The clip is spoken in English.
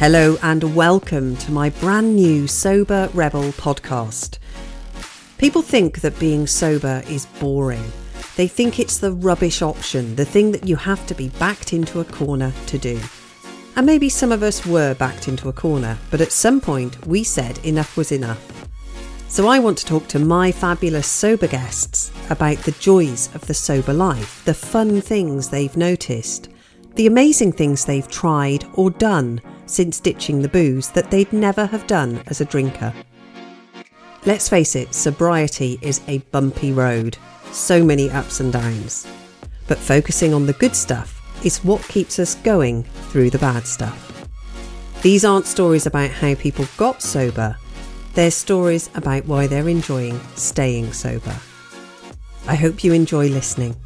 Hello and welcome to my brand new Sober Rebel podcast. People think that being sober is boring. They think it's the rubbish option, the thing that you have to be backed into a corner to do. And maybe some of us were backed into a corner, but at some point we said enough was enough. So I want to talk to my fabulous sober guests about the joys of the sober life, the fun things they've noticed, the amazing things they've tried or done since ditching the booze that they'd never have done as a drinker. Let's face it, sobriety is a bumpy road, so many ups and downs. But focusing on the good stuff is what keeps us going through the bad stuff. These aren't stories about how people got sober, they're stories about why they're enjoying staying sober. I hope you enjoy listening.